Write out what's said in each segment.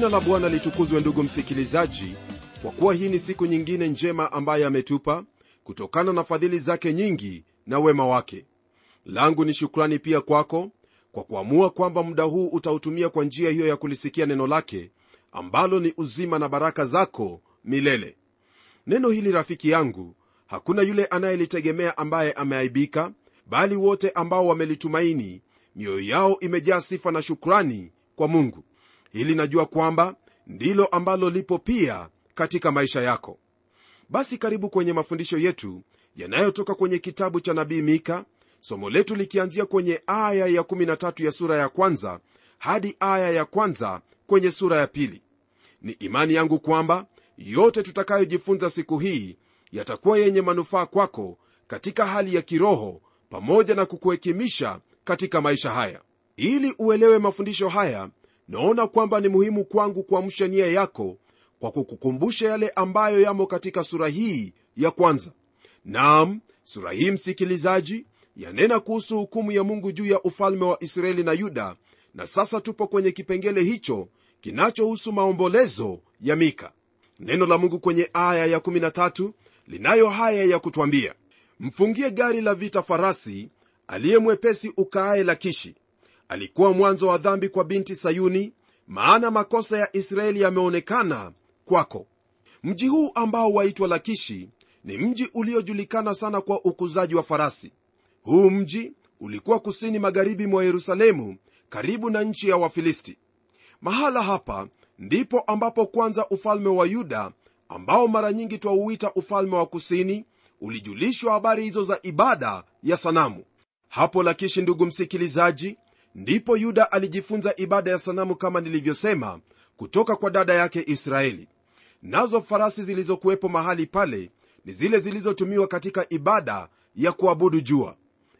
jina la bwana litukuzwe ndugu msikilizaji kwa kuwa hii ni siku nyingine njema ambaye ametupa kutokana na fadhili zake nyingi na wema wake. Langu ni shukrani pia kwako kwa kuamua kwamba muda huu utautumia kwa njia hiyo ya kulisikia neno lake ambalo ni uzima na baraka zako milele. Neno hili rafiki yangu hakuna yule anayelitegemea ambaye ameaibika bali wote ambao wamelitumaini mioyo yao imejaa sifa na shukrani kwa mungu hili najua kwamba ndilo ambalo lipo pia katika maisha yako. Basi karibu kwenye mafundisho yetu yanayotoka kwenye kitabu cha nabii mika somo letu likianzia kwenye aya ya 13 ya sura ya kwanza hadi aya ya kwanza kwenye sura ya pili. Ni imani yangu kwamba yote tutakayojifunza siku hii yatakuwa yenye manufaa kwako katika hali ya kiroho pamoja na kukuhekimisha katika maisha haya. Ili uelewe mafundisho haya naona kwamba ni muhimu kwangu kuamsha nia yako kwa kukukumbusha yale ambayo yamo katika sura hii ya kwanza. Nam sura hii msikilizaji yanena kuhusu hukumu ya mungu juu ya ufalme wa israeli na yuda na sasa tupo kwenye kipengele hicho kinachohusu maombolezo ya mika. Neno la mungu kwenye aya ya13 linayo haya ya kutwambia mfungie gari la vita farasi aliye mwepesi ukaaye lakishi alikuwa mwanzo wa dhambi kwa binti sayuni maana makosa ya israeli yameonekana kwako. Mji huu ambao waitwa lakishi ni mji uliojulikana sana kwa ukuzaji wa farasi. Huu mji ulikuwa kusini magharibi mwa yerusalemu karibu na nchi ya wafilisti. Mahala hapa ndipo ambapo kwanza ufalme wa yuda ambao mara nyingi twauita ufalme wa kusini ulijulishwa habari hizo za ibada ya sanamu. Hapo lakishi ndugu msikilizaji ndipo yuda alijifunza ibada ya sanamu kama nilivyosema kutoka kwa dada yake israeli. Nazo farasi zilizokuwepo mahali pale ni zile zilizotumiwa katika ibada ya kuabudu jua.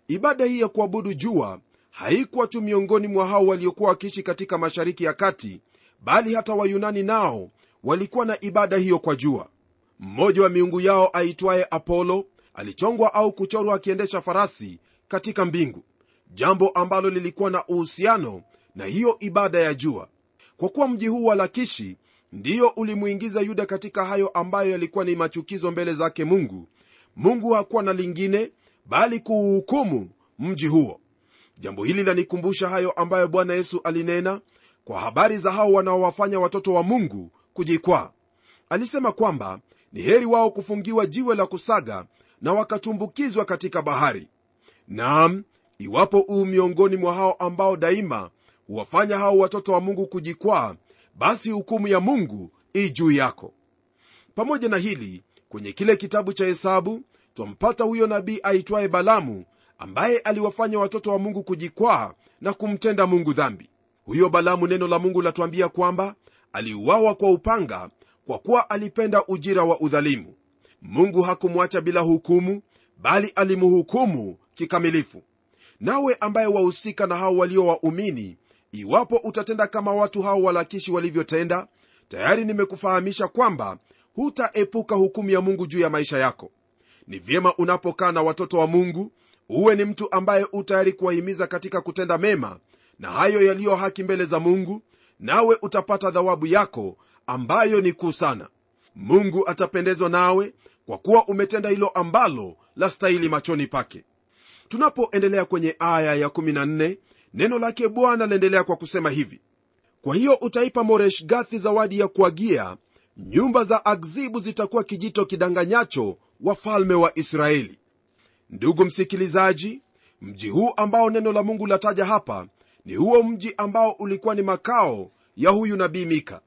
Ibada hii ya kuabudu jua haikuwa tu miongoni mwa hao waliokuwa wakiishi katika mashariki ya kati bali hata wayunani nao walikuwa na ibada hiyo kwa jua. Mmoja wa miungu yao aitwaye apolo alichongwa au kuchorwa akiendesha farasi katika mbingu jambo ambalo lilikuwa na uhusiano na hiyo ibada ya jua. Kwa kuwa mji huu wa lakishi ndiyo ulimuingiza yuda katika hayo ambayo yalikuwa ni machukizo mbele zake mungu mungu hakuwa na lingine bali kuuhukumu mji huo. Jambo hili lanikumbusha hayo ambayo bwana yesu alinena kwa habari za hao wanaowafanya watoto wa mungu kujikwaa. Alisema kwamba ni heri wao kufungiwa jiwe la kusaga na wakatumbukizwa katika bahari. Naam iwapo uu miongoni mwa hao ambao daima huwafanya hao watoto wa mungu kujikwaa basi hukumu ya mungu ii juu yako. Pamoja na hili kwenye kile kitabu cha hesabu twampata huyo nabii aitwaye balamu ambaye aliwafanya watoto wa mungu kujikwaa na kumtenda mungu dhambi. Huyo balamu neno la mungu latuambia kwamba aliuawa kwa upanga kwa kuwa alipenda ujira wa udhalimu. Mungu hakumwacha bila hukumu bali alimhukumu kikamilifu nawe ambaye wahusika na hao walio waumini iwapo utatenda kama watu hao walakishi walivyotenda tayari nimekufahamisha kwamba hutaepuka hukumu ya mungu juu ya maisha yako. Ni vyema unapokaa na watoto wa mungu uwe ni mtu ambaye utayari kuwahimiza katika kutenda mema na hayo yaliyo haki mbele za mungu nawe utapata dhawabu yako ambayo ni kuu sana. Mungu atapendezwa nawe kwa kuwa umetenda hilo ambalo la stahili machoni pake tunapoendelea kwenye aya ya14 neno lake bwana laendelea kwa kusema hivi. Kwa hiyo utaipa moreshgathi zawadi ya kuagia nyumba za akzibu zitakuwa kijito kidanganyacho wafalme wa israeli. Ndugu msikilizaji mji huu ambao neno la mungu lataja hapa ni huo mji ambao ulikuwa ni makao ya huyu nabii mika.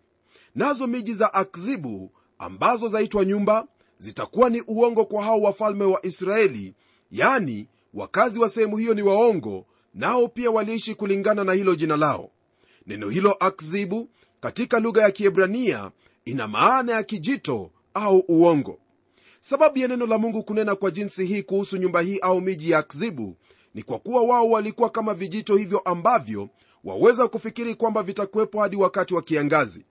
Nazo miji za akzibu ambazo zaitwa nyumba zitakuwa ni uongo kwa hao wafalme wa israeli yani wakazi wa sehemu hiyo ni waongo nao pia waliishi kulingana na hilo jina lao. Neno hilo akzibu katika lugha ya kiebrania ina maana ya kijito au uongo. Sababu ya neno la mungu kunena kwa jinsi hii kuhusu nyumba hii au miji ya akzibu ni kwa kuwa wao walikuwa kama vijito hivyo ambavyo waweza kufikiri kwamba vitakuwepo hadi wakati wa kiangazi.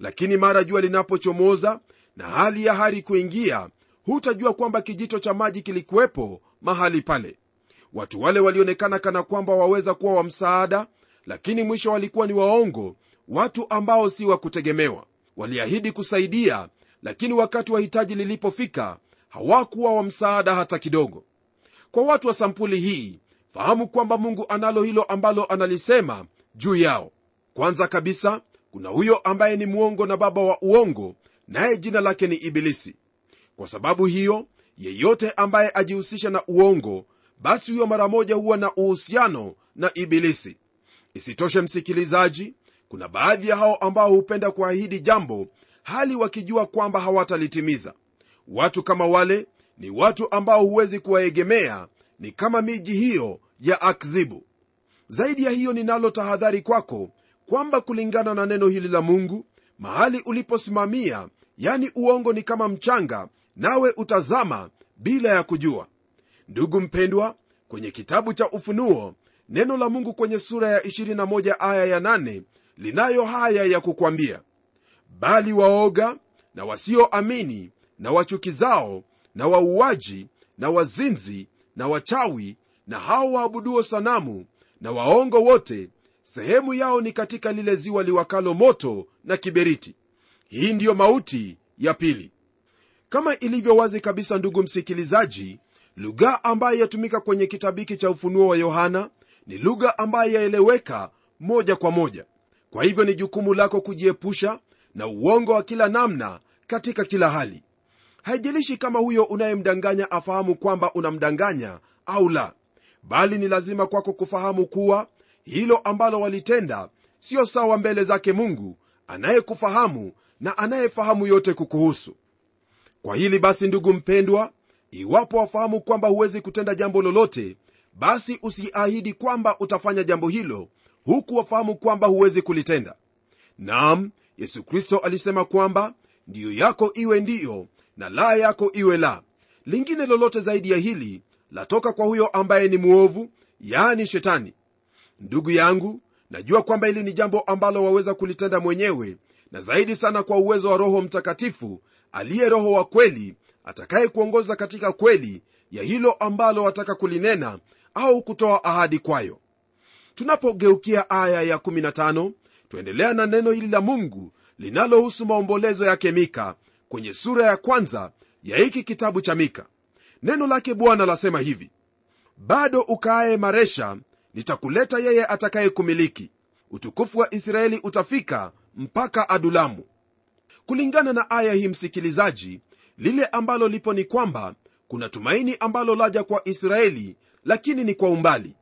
Lakini mara jua linapochomoza na hali ya hari kuingia hutajua kwamba kijito cha maji kilikuwepo mahali pale watu wale walionekana kana kwamba waweza kuwa wa msaada lakini mwisho walikuwa ni waongo watu ambao si wa kutegemewa. Waliahidi kusaidia lakini wakati wa hitaji lilipofika hawakuwa wa msaada hata kidogo. Kwa watu wa sampuli hii fahamu kwamba mungu analo hilo ambalo analisema juu yao. Kwanza kabisa kuna huyo ambaye ni mwongo na baba wa uongo naye jina lake ni ibilisi. Kwa sababu hiyo yeyote ambaye ajihusisha na uongo basi huyo mara moja huwa na uhusiano na ibilisi. Isitoshe msikilizaji kuna baadhi ya hao ambao hupenda kuahidi jambo hali wakijua kwamba hawatalitimiza. Watu kama wale ni watu ambao huwezi kuwaegemea ni kama miji hiyo ya akzibu. Zaidi ya hiyo ninalo tahadhari kwako kwamba kulingana na neno hili la mungu mahali uliposimamia yani uongo ni kama mchanga nawe utazama bila ya kujua ndugu mpendwa kwenye kitabu cha ufunuo neno la mungu kwenye sura ya 21 aya ya 8 linayo haya ya kukwambia bali waoga na wasioamini na wachukizao na wauaji na wazinzi na wachawi na hao waabuduo sanamu na waongo wote sehemu yao ni katika lile ziwa liwakalo moto na kiberiti. Hii ndiyo mauti ya pili. Kama ilivyo wazi kabisa ndugu msikilizaji lugha ambayo yatumika kwenye kitabu hiki cha ufunuo wa yohana ni lugha ambayo yaeleweka moja kwa moja. Kwa hivyo ni jukumu lako kujiepusha na uongo wa kila namna katika kila hali. Haijalishi kama huyo unayemdanganya afahamu kwamba unamdanganya au la bali ni lazima kwako kufahamu kuwa hilo ambalo walitenda siyo sawa mbele zake mungu anayekufahamu na anayefahamu yote kukuhusu. Kwa hili basi ndugu mpendwa iwapo wafahamu kwamba huwezi kutenda jambo lolote basi usiahidi kwamba utafanya jambo hilo huku wafahamu kwamba huwezi kulitenda. Nam yesu kristo alisema kwamba ndiyo yako iwe ndiyo na la yako iwe la. Lingine lolote zaidi ya hili latoka kwa huyo ambaye ni mwovu yaani shetani. Ndugu yangu najua kwamba hili ni jambo ambalo waweza kulitenda mwenyewe na zaidi sana kwa uwezo wa roho mtakatifu aliye roho wa kweli atakaye kuongoza katika kweli ya hilo ambalo wataka kulinena au kutoa ahadi kwayo. Tunapogeukia aya ya 15 twaendelea na neno hili la mungu linalohusu maombolezo yake mika kwenye sura ya kwanza ya hiki kitabu cha mika. Neno lake bwana lasema hivi bado ukaaye maresha nitakuleta yeye atakaye kumiliki. Utukufu wa israeli utafika mpaka adulamu. Kulingana na aya hii msikilizaji lile ambalo lipo ni kwamba kuna tumaini ambalo laja kwa israeli lakini ni kwa umbali.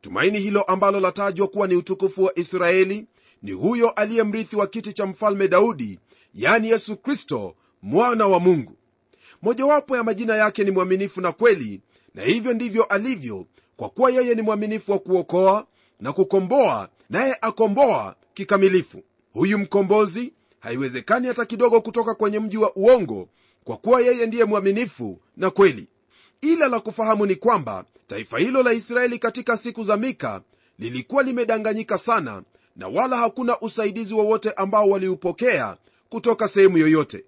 Tumaini hilo ambalo latajwa kuwa ni utukufu wa israeli ni huyo aliye mrithi wa kiti cha mfalme daudi yani yesu kristo mwana wa mungu. Mojawapo ya majina yake ni mwaminifu na kweli na hivyo ndivyo alivyo kwa kuwa yeye ni mwaminifu wa kuokoa na kukomboa naye akomboa kikamilifu. Huyu mkombozi haiwezekani hata kidogo kutoka kwenye mji wa uongo kwa kuwa yeye ndiye mwaminifu na kweli. Ila la kufahamu ni kwamba taifa hilo la israeli katika siku za mika lilikuwa limedanganyika sana na wala hakuna usaidizi wowote ambao waliupokea kutoka sehemu yoyote.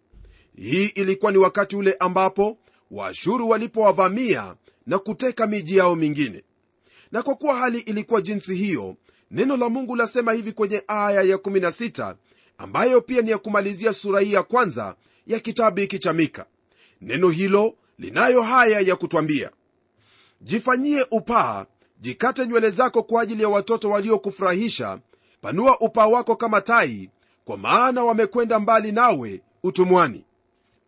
Hii ilikuwa ni wakati ule ambapo waashuru walipowavamia na kuteka miji yao mingine. Na kwa kuwa hali ilikuwa jinsi hiyo neno la mungu lasema hivi kwenye aya ya 16 ambayo pia ni ya kumalizia sura hii ya kwanza ya kitabu hiki cha mika. Neno hilo linayo haya ya kutwambia jifanyie upaa jikate nywele zako kwa ajili ya watoto waliokufurahisha. Panua upaa wako kama tai kwa maana wamekwenda mbali nawe utumwani.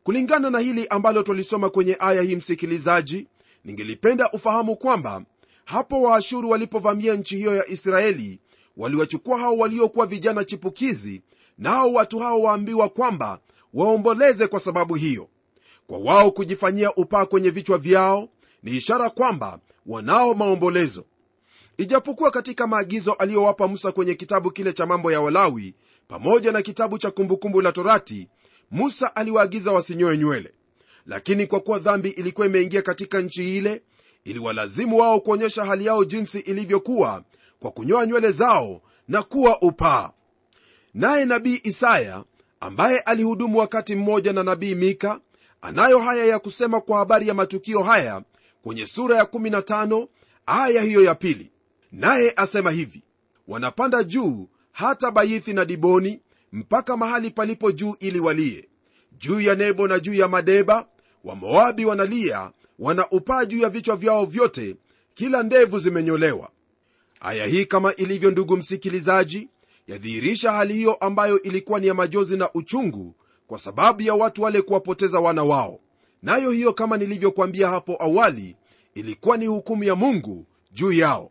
Kulingana na hili ambalo twalisoma kwenye aya hii msikilizaji ningelipenda ufahamu kwamba hapo waashuru walipovamia nchi hiyo ya israeli waliwachukua hao waliokuwa vijana chipukizi nao watu hao waambiwa kwamba waomboleze kwa sababu hiyo. Kwa wao kujifanyia upaa kwenye vichwa vyao ni ishara kwamba wanao maombolezo. Ijapokuwa katika maagizo aliyowapa musa kwenye kitabu kile cha mambo ya walawi pamoja na kitabu cha kumbukumbu la torati musa aliwaagiza wasinyoe nywele. Lakini kwa kuwa dhambi ilikuwa imeingia katika nchi ile iliwalazimu wao kuonyesha hali yao jinsi ilivyokuwa kwa kunyoa nywele zao na kuwa upaa naye nabii isaya ambaye alihudumu wakati mmoja na nabii mika anayo haya ya kusema kwa habari ya matukio haya kwenye sura ya 15 aya hiyo ya pili. Naye asema hivi wanapanda juu hata bayithi na diboni mpaka mahali palipo juu ili walie. Juu ya nebo na juu ya madeba wamoabi wanalia wanaupaa juu ya vichwa vyao vyote kila ndevu zimenyolewa. Aya hii kama ilivyo ndugu msikilizaji yadhihirisha hali hiyo ambayo ilikuwa ni ya majozi na uchungu kwa sababu ya watu wale kuwapoteza wana wao. Nayo hiyo kama nilivyokwambia hapo awali ilikuwa ni hukumu ya mungu juu yao.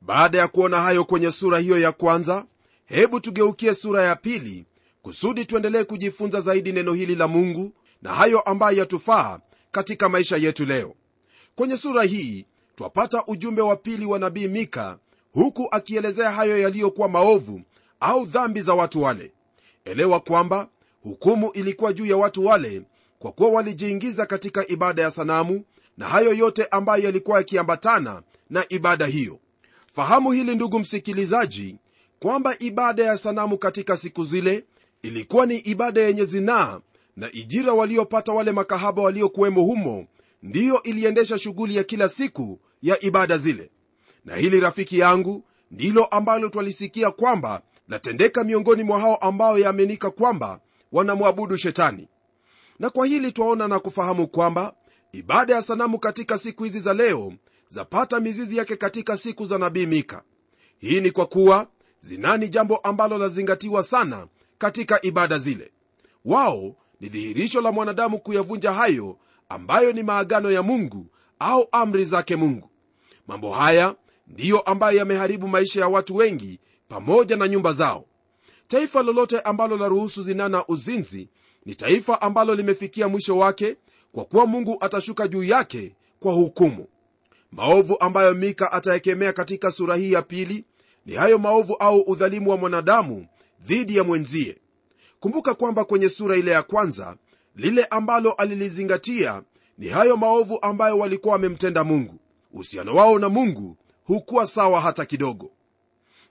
Baada ya kuona hayo kwenye sura hiyo ya kwanza hebu tugeukie sura ya pili kusudi tuendelee kujifunza zaidi neno hili la mungu na hayo ambayo yatufaa katika maisha yetu leo. Kwenye sura hii twapata ujumbe wa pili wa nabii mika huku akielezea hayo yaliyokuwa maovu au dhambi za watu wale. Elewa kwamba hukumu ilikuwa juu ya watu wale kwa kuwa walijiingiza katika ibada ya sanamu na hayo yote ambayo yalikuwa yakiambatana na ibada hiyo. Fahamu hili ndugu msikilizaji kwamba ibada ya sanamu katika siku zile ilikuwa ni ibada yenye zinaa na ijira waliopata wale makahaba waliokuwemo humo ndiyo iliendesha shughuli ya kila siku ya ibada zile. Na hili rafiki yangu ndilo ambalo twalisikia kwamba latendeka miongoni mwa hao ambao yaaminika kwamba wanamwabudu shetani. Na kwa hili twaona na kufahamu kwamba ibada ya sanamu katika siku hizi za leo zapata mizizi yake katika siku za nabii mika. Hii ni kwa kuwa zinaa ni jambo ambalo lazingatiwa sana katika ibada zile. Wao ni dhihirisho la mwanadamu kuyavunja hayo ambayo ni maagano ya mungu au amri zake mungu. Mambo haya ndiyo ambayo yameharibu maisha ya watu wengi pamoja na nyumba zao. Taifa lolote ambalo laruhusu zinaa na uzinzi ni taifa ambalo limefikia mwisho wake kwa kuwa mungu atashuka juu yake kwa hukumu. Maovu ambayo mika ataekemea katika sura hii ya pili ni hayo maovu au udhalimu wa mwanadamu dhidi ya mwenzie. Kumbuka kwamba kwenye sura ile ya kwanza lile ambalo alilizingatia ni hayo maovu ambayo walikuwa wamemtenda mungu. Uhusiano wao na mungu hukuwa sawa hata kidogo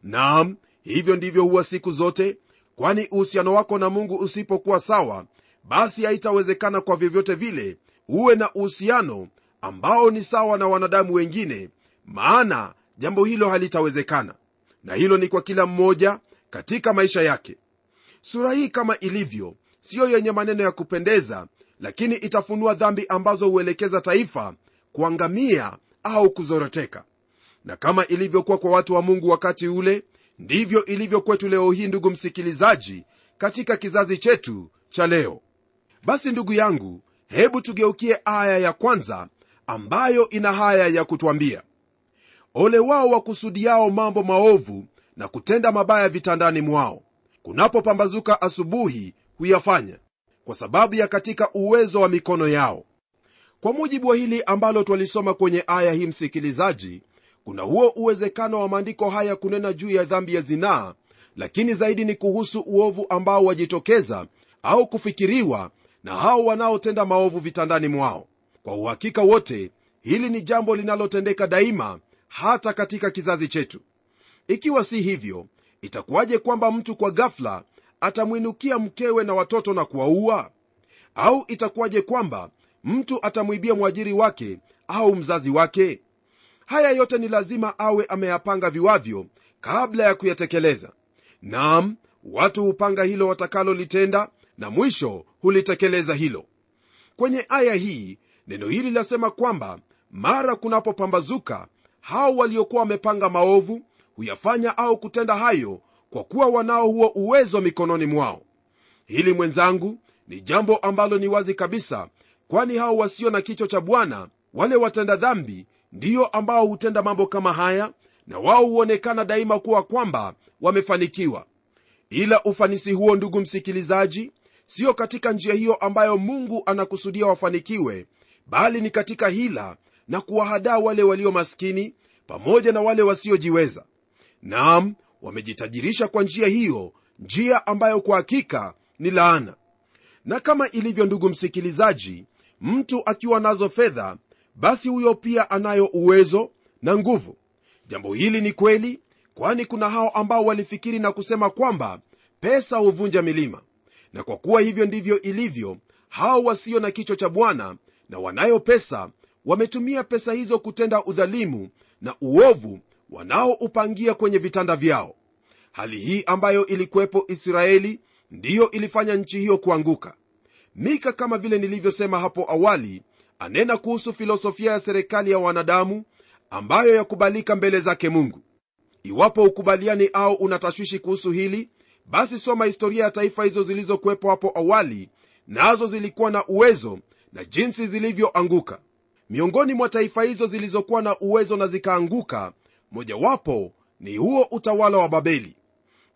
naam hivyo ndivyo huwa siku zote kwani uhusiano wako na mungu usipokuwa sawa basi haitawezekana kwa vyovyote vile uwe na uhusiano ambao ni sawa na wanadamu wengine maana jambo hilo halitawezekana. Na hilo ni kwa kila mmoja katika maisha yake. Sura hii kama ilivyo siyo yenye maneno ya kupendeza lakini itafunua dhambi ambazo huelekeza taifa kuangamia au kuzoroteka na kama ilivyokuwa kwa watu wa mungu wakati ule ndivyo ilivyo kwetu leo hii ndugu msikilizaji katika kizazi chetu cha leo. Basi ndugu yangu hebu tugeukie aya ya kwanza ambayo ina haya ya kutwambia. Ole wao wakusudiao mambo maovu na kutenda mabaya vitandani mwao. Kunapopambazuka asubuhi huyafanya kwa sababu ya katika uwezo wa mikono yao. Kwa mujibu wa hili ambalo twalisoma kwenye aya hii msikilizaji kuna huo uwezekano wa maandiko haya kunena juu ya dhambi ya zinaa lakini zaidi ni kuhusu uovu ambao wajitokeza au kufikiriwa na hao wanaotenda maovu vitandani mwao. Kwa uhakika wote hili ni jambo linalotendeka daima hata katika kizazi chetu. Ikiwa si hivyo itakuwaje kwamba mtu kwa ghafla atamwinukia mkewe na watoto na kuwaua? Au itakuwaje kwamba mtu atamwibia mwajiri wake au mzazi wake haya yote ni lazima awe ameyapanga viwavyo kabla ya kuyatekeleza. Nam watu hupanga hilo watakalolitenda na mwisho hulitekeleza hilo. Kwenye aya hii neno hili lasema kwamba mara kunapopambazuka hao waliokuwa wamepanga maovu huyafanya au kutenda hayo kwa kuwa wanao huo uwezo mikononi mwao. Hili mwenzangu ni jambo ambalo ni wazi kabisa kwani hao wasio na kichwa cha bwana wale watenda dhambi ndiyo ambao hutenda mambo kama haya na wao huonekana daima kuwa kwamba wamefanikiwa. Ila ufanisi huo ndugu msikilizaji siyo katika njia hiyo ambayo mungu anakusudia wafanikiwe bali ni katika hila na kuwahadaa wale walio maskini pamoja na wale wasiojiweza. Naam wamejitajirisha kwa njia hiyo njia ambayo kwa hakika ni laana. Na kama ilivyo ndugu msikilizaji mtu akiwa nazo fedha basi huyo pia anayo uwezo na nguvu. Jambo hili ni kweli kwani kuna hao ambao walifikiri na kusema kwamba pesa huvunja milima. Na kwa kuwa hivyo ndivyo ilivyo hao wasio na kichwa cha bwana na wanayo pesa wametumia pesa hizo kutenda udhalimu na uovu wanaoupangia kwenye vitanda vyao. Hali hii ambayo ilikuwepo israeli ndiyo ilifanya nchi hiyo kuanguka. Mika kama vile nilivyosema hapo awali anena kuhusu filosofia ya serikali ya wanadamu ambayo yakubalika mbele zake mungu. Iwapo ukubaliani au unatashwishi kuhusu hili basi soma historia ya taifa hizo zilizokuwepo hapo awali nazo zilikuwa na uwezo na jinsi zilivyoanguka. Miongoni mwa taifa hizo zilizokuwa na uwezo na zikaanguka mojawapo ni huo utawala wa babeli.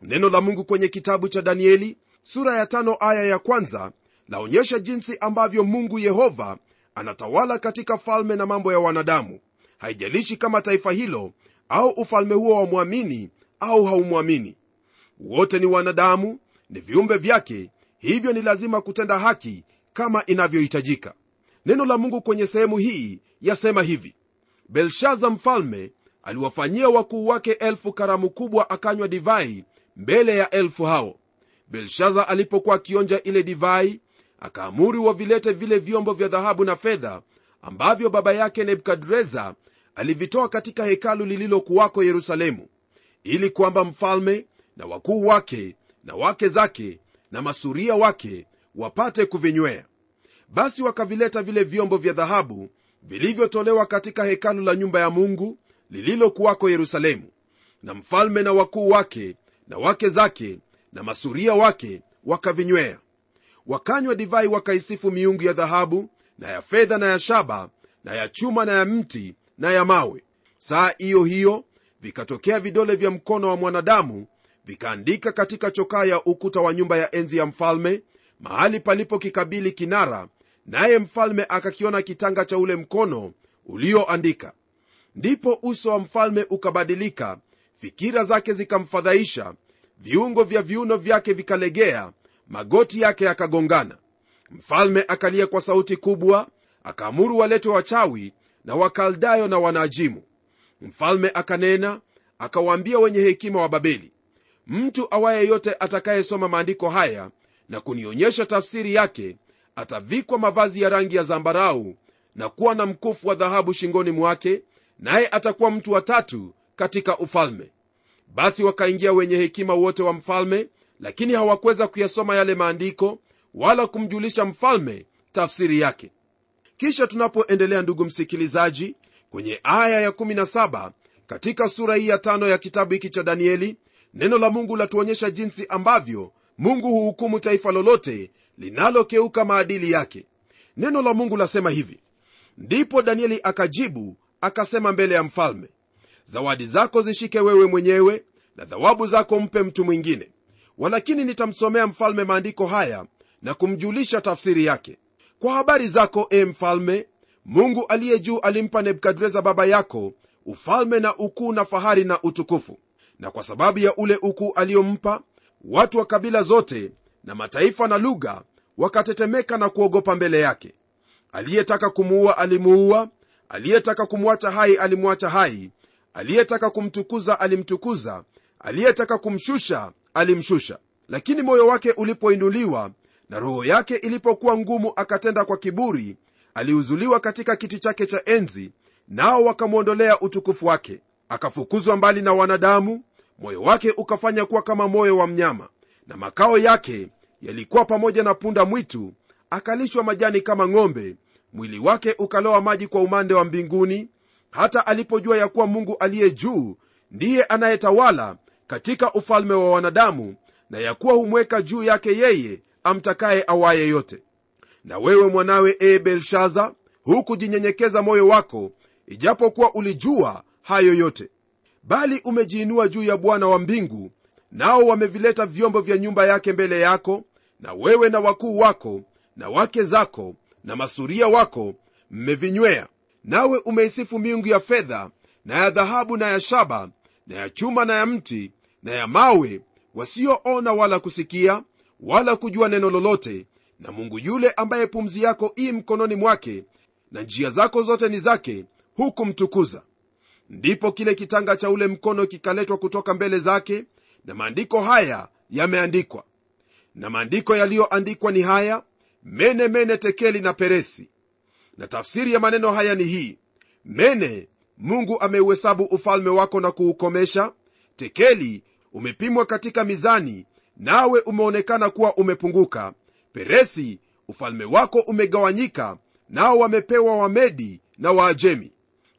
Neno la mungu kwenye kitabu cha danieli sura ya tano aya ya kwanza laonyesha jinsi ambavyo mungu yehova anatawala katika falme na mambo ya wanadamu. Haijalishi kama taifa hilo au ufalme huo wamwamini au haumwamini. Wote ni wanadamu ni viumbe vyake hivyo ni lazima kutenda haki kama inavyohitajika. Neno la mungu kwenye sehemu hii yasema hivi. Belshaza mfalme aliwafanyia wakuu wake elfu karamu kubwa akanywa divai mbele ya elfu hao. Belshaza alipokuwa akionja ile divai akaamuri wavilete vile vyombo vya dhahabu na fedha ambavyo baba yake nebukadreza alivitoa katika hekalu lililokuwako yerusalemu ili kwamba mfalme na wakuu wake na wake zake na masuria wake wapate kuvinywea. Basi wakavileta vile vyombo vya dhahabu vilivyotolewa katika hekalu la nyumba ya mungu lililokuwako yerusalemu na mfalme na wakuu wake na wake zake na masuria wake wakavinywea wakanywa divai wakaisifu miungu ya dhahabu na ya fedha na ya shaba na ya chuma na ya mti na ya mawe. Saa hiyo hiyo vikatokea vidole vya mkono wa mwanadamu vikaandika katika chokaa ya ukuta wa nyumba ya enzi ya mfalme mahali palipo kikabili kinara naye mfalme akakiona kitanga cha ule mkono ulioandika. Ndipo uso wa mfalme ukabadilika fikira zake zikamfadhaisha viungo vya viuno vyake vikalegea magoti yake yakagongana. Mfalme akalia kwa sauti kubwa akaamuru waletwe wachawi na wakaldayo na wanaajimu mfalme akanena akawaambia wenye hekima wa babeli mtu awaye yote atakayesoma maandiko haya na kunionyesha tafsiri yake atavikwa mavazi ya rangi ya zambarau na kuwa na mkufu wa dhahabu shingoni mwake naye atakuwa mtu wa tatu katika ufalme. Basi wakaingia wenye hekima wote wa mfalme lakini hawakuweza kuyasoma yale maandiko wala kumjulisha mfalme tafsiri yake. Kisha tunapoendelea ndugu msikilizaji kwenye aya ya17 katika sura hii ya tano ya kitabu hiki cha danieli neno la mungu latuonyesha jinsi ambavyo mungu huhukumu taifa lolote linalokeuka maadili yake. Neno la mungu lasema hivi. Ndipo danieli akajibu akasema mbele ya mfalme zawadi zako zishike wewe mwenyewe na thawabu zako mpe mtu mwingine walakini nitamsomea mfalme maandiko haya na kumjulisha tafsiri yake. Kwa habari zako e mfalme mungu aliye juu alimpa nebukadreza baba yako ufalme na ukuu na fahari na utukufu. Na kwa sababu ya ule ukuu aliyompa watu wa kabila zote na mataifa na lugha wakatetemeka na kuogopa mbele yake. Aliyetaka kumuua alimuua aliyetaka kumwacha hai alimwacha hai aliyetaka kumtukuza alimtukuza aliyetaka kumshusha alimshusha. Lakini moyo wake ulipoinuliwa na roho yake ilipokuwa ngumu akatenda kwa kiburi aliuzuliwa katika kiti chake cha enzi nao wakamwondolea utukufu wake. Akafukuzwa mbali na wanadamu moyo wake ukafanya kuwa kama moyo wa mnyama na makao yake yalikuwa pamoja na punda mwitu akalishwa majani kama ng'ombe. Mwili wake ukaloa maji kwa umande wa mbinguni. Hata alipojua ya kuwa mungu aliye juu ndiye anayetawala katika ufalme wa wanadamu na ya kuwa humweka juu yake yeye amtakaye awaye yote. Na wewe mwanawe e belshaza hukujinyenyekeza moyo wako ijapokuwa ulijua hayo yote. Bali umejiinua juu ya bwana wa mbingu nao wamevileta vyombo vya nyumba yake mbele yako na wewe na wakuu wako na wake zako na masuria wako mmevinywea. Nawe umeisifu miungu ya fedha na ya dhahabu na ya shaba na ya chuma na ya mti na ya mawe wasioona wala kusikia wala kujua neno lolote na mungu yule ambaye pumzi yako ii mkononi mwake na njia zako zote ni zake hukumtukuza. Ndipo kile kitanga cha ule mkono kikaletwa kutoka mbele zake na maandiko haya yameandikwa. Na maandiko yaliyoandikwa ni haya mene mene tekeli na peresi. Na tafsiri ya maneno haya ni hii mene mungu ameuhesabu ufalme wako na kuukomesha. Tekeli umepimwa katika mizani nawe umeonekana kuwa umepunguka. Peresi ufalme wako umegawanyika nao wamepewa wamedi na waajemi.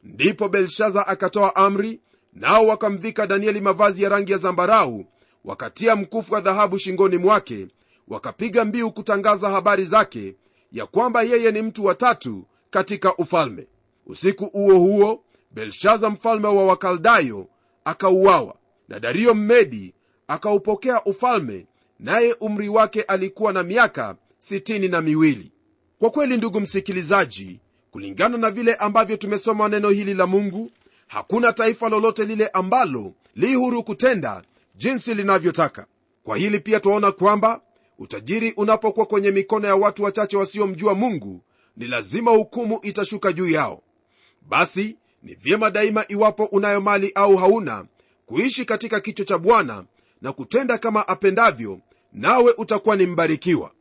Ndipo belshaza akatoa amri nao wakamvika danieli mavazi ya rangi ya zambarau wakatia mkufu wa dhahabu shingoni mwake wakapiga mbiu kutangaza habari zake ya kwamba yeye ni mtu wa tatu katika ufalme. Usiku huo huo belshaza mfalme wa wakaldayo akauawa na dario mmedi akaupokea ufalme naye umri wake alikuwa na miaka sitini na miwili. Kwa kweli ndugu msikilizaji kulingana na vile ambavyo tumesoma neno hili la mungu hakuna taifa lolote lile ambalo li huru kutenda jinsi linavyotaka. Kwa hili pia twaona kwamba utajiri unapokuwa kwenye mikono ya watu wachache wasiomjua mungu ni lazima hukumu itashuka juu yao. Basi ni vyema daima iwapo unayo mali au hauna kuishi katika kicho cha bwana na kutenda kama apendavyo nawe utakuwa ni mbarikiwa.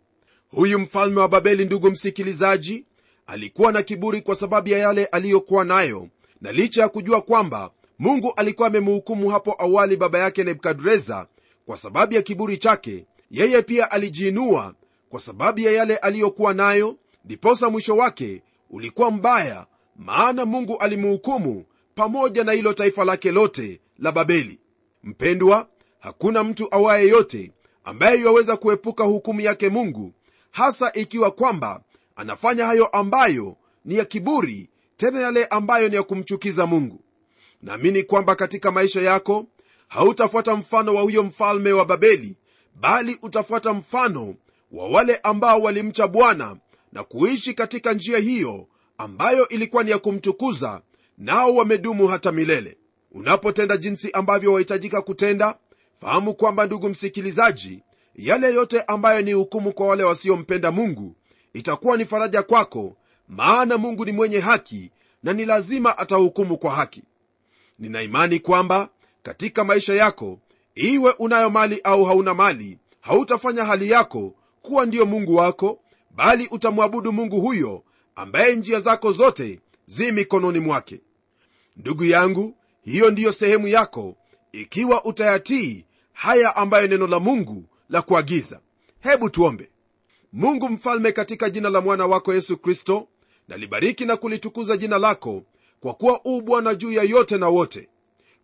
Huyu mfalme wa babeli ndugu msikilizaji alikuwa na kiburi kwa sababu ya yale aliyokuwa nayo na licha ya kujua kwamba mungu alikuwa amemhukumu hapo awali baba yake nebukadreza kwa sababu ya kiburi chake yeye pia alijiinua kwa sababu ya yale aliyokuwa nayo ndiposa mwisho wake ulikuwa mbaya maana mungu alimhukumu pamoja na hilo taifa lake lote la babeli. Mpendwa hakuna mtu awaye yote ambaye yaweza kuepuka hukumu yake mungu hasa ikiwa kwamba anafanya hayo ambayo ni ya kiburi tena yale ambayo ni ya kumchukiza mungu. Naamini kwamba katika maisha yako hautafuata mfano wa huyo mfalme wa babeli bali utafuata mfano wa wale ambao walimcha bwana na kuishi katika njia hiyo ambayo ilikuwa ni ya kumtukuza nao wamedumu hata milele. Unapotenda jinsi ambavyo wahitajika kutenda fahamu kwamba ndugu msikilizaji yale yote ambayo ni hukumu kwa wale wasiompenda mungu itakuwa ni faraja kwako maana mungu ni mwenye haki na ni lazima atahukumu kwa haki. Ninaimani kwamba katika maisha yako iwe unayo mali au hauna mali hautafanya hali yako kuwa ndiyo mungu wako bali utamwabudu mungu huyo ambaye njia zako zote zi mikononi mwake. Ndugu yangu hiyo ndiyo sehemu yako ikiwa utayatii haya ambayo neno la mungu la kuagiza. Hebu tuombe. Mungu mfalme katika jina la mwana wako yesu kristo nalibariki na kulitukuza jina lako kwa kuwa u bwana juu ya yote na wote.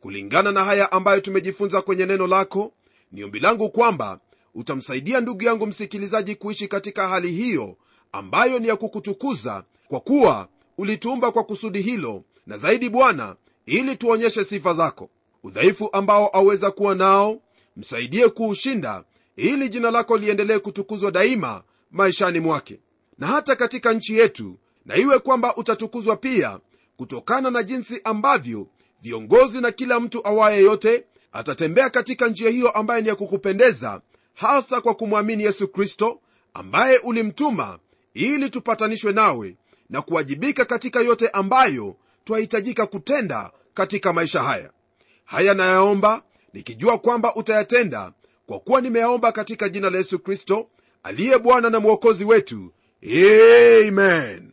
Kulingana na haya ambayo tumejifunza kwenye neno lako ni ombi langu kwamba utamsaidia ndugu yangu msikilizaji kuishi katika hali hiyo ambayo ni ya kukutukuza kwa kuwa ulituumba kwa kusudi hilo na zaidi bwana ili tuonyeshe sifa zako. Udhaifu ambao aweza kuwa nao msaidie kuushinda ili jina lako liendelee kutukuzwa daima maishani mwake. Na hata katika nchi yetu na iwe kwamba utatukuzwa pia kutokana na jinsi ambavyo viongozi na kila mtu awaye yote atatembea katika njia hiyo ambaye ni ya kukupendeza hasa kwa kumwamini yesu kristo ambaye ulimtuma ili tupatanishwe nawe na kuwajibika katika yote ambayo twahitajika kutenda katika maisha haya. Haya nayaomba nikijua kwamba utayatenda kwa kuwa nimeyaomba katika jina la yesu kristo aliye bwana na mwokozi wetu. Amen.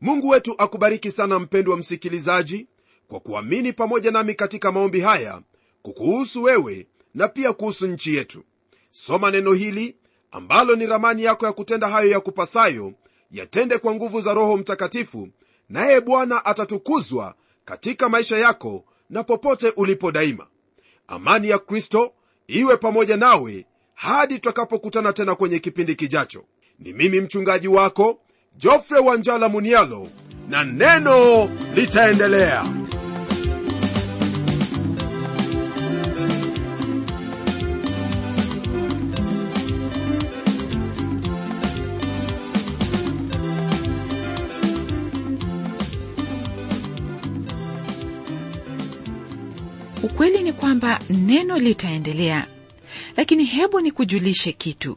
Mungu wetu akubariki sana mpendwa msikilizaji kwa kuamini pamoja nami katika maombi haya kukuhusu wewe na pia kuhusu nchi yetu. Soma neno hili ambalo ni ramani yako ya kutenda hayo ya kupasayo yatende kwa nguvu za roho mtakatifu naye bwana atatukuzwa katika maisha yako na popote ulipo daima. Amani ya kristo iwe pamoja nawe hadi tutakapokutana tena kwenye kipindi kijacho. Ni mimi mchungaji wako jofre wanjala munialo na neno litaendelea kwamba neno litaendelea. Lakini hebu nikujulishe kitu.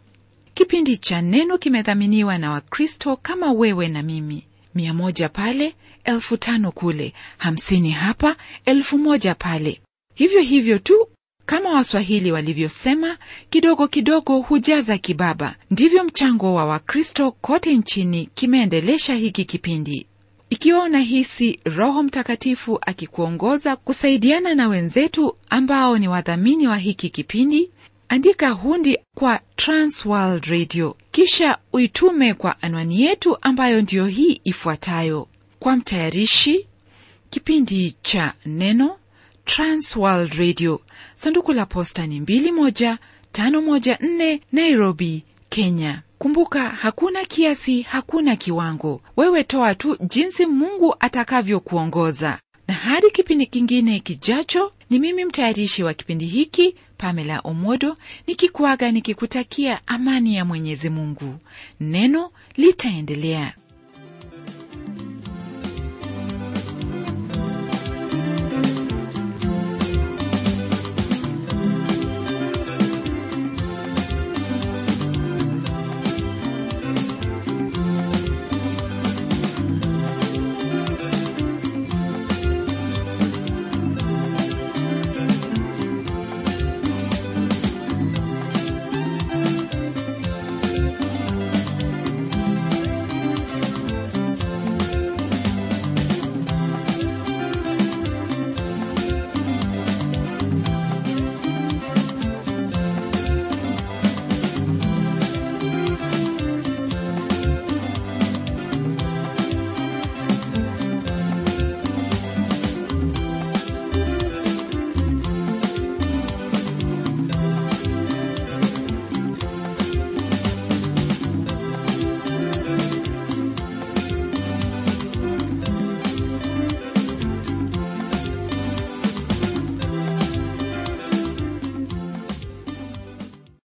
Kipindi cha neno kimedhaminiwa na wakristo kama wewe na mimi. Mia moja pale elfu tano kule. Hamsini hapa elfu moja pale. Hivyo hivyo tu kama waswahili walivyosema kidogo kidogo hujaza kibaba. Ndivyo mchango wa wakristo kote nchini kimeendelesha hiki kipindi ikiwa unahisi roho mtakatifu akikuongoza kusaidiana na wenzetu ambao ni wadhamini wa hiki kipindi andika hundi kwa transworld radio kisha uitume kwa anwani yetu ambayo ndiyo hii ifuatayo. Kwa mtayarishi kipindi cha neno transworld radio. Sanduku la posta ni 21514 nairobi kenya kumbuka hakuna kiasi hakuna kiwango. Wewe toa tu jinsi mungu atakavyokuongoza. Na hadi kipindi kingine kijacho ni mimi mtayarishi wa kipindi hiki pamela omodo nikikuaga nikikutakia amani ya mwenyezi mungu. Neno litaendelea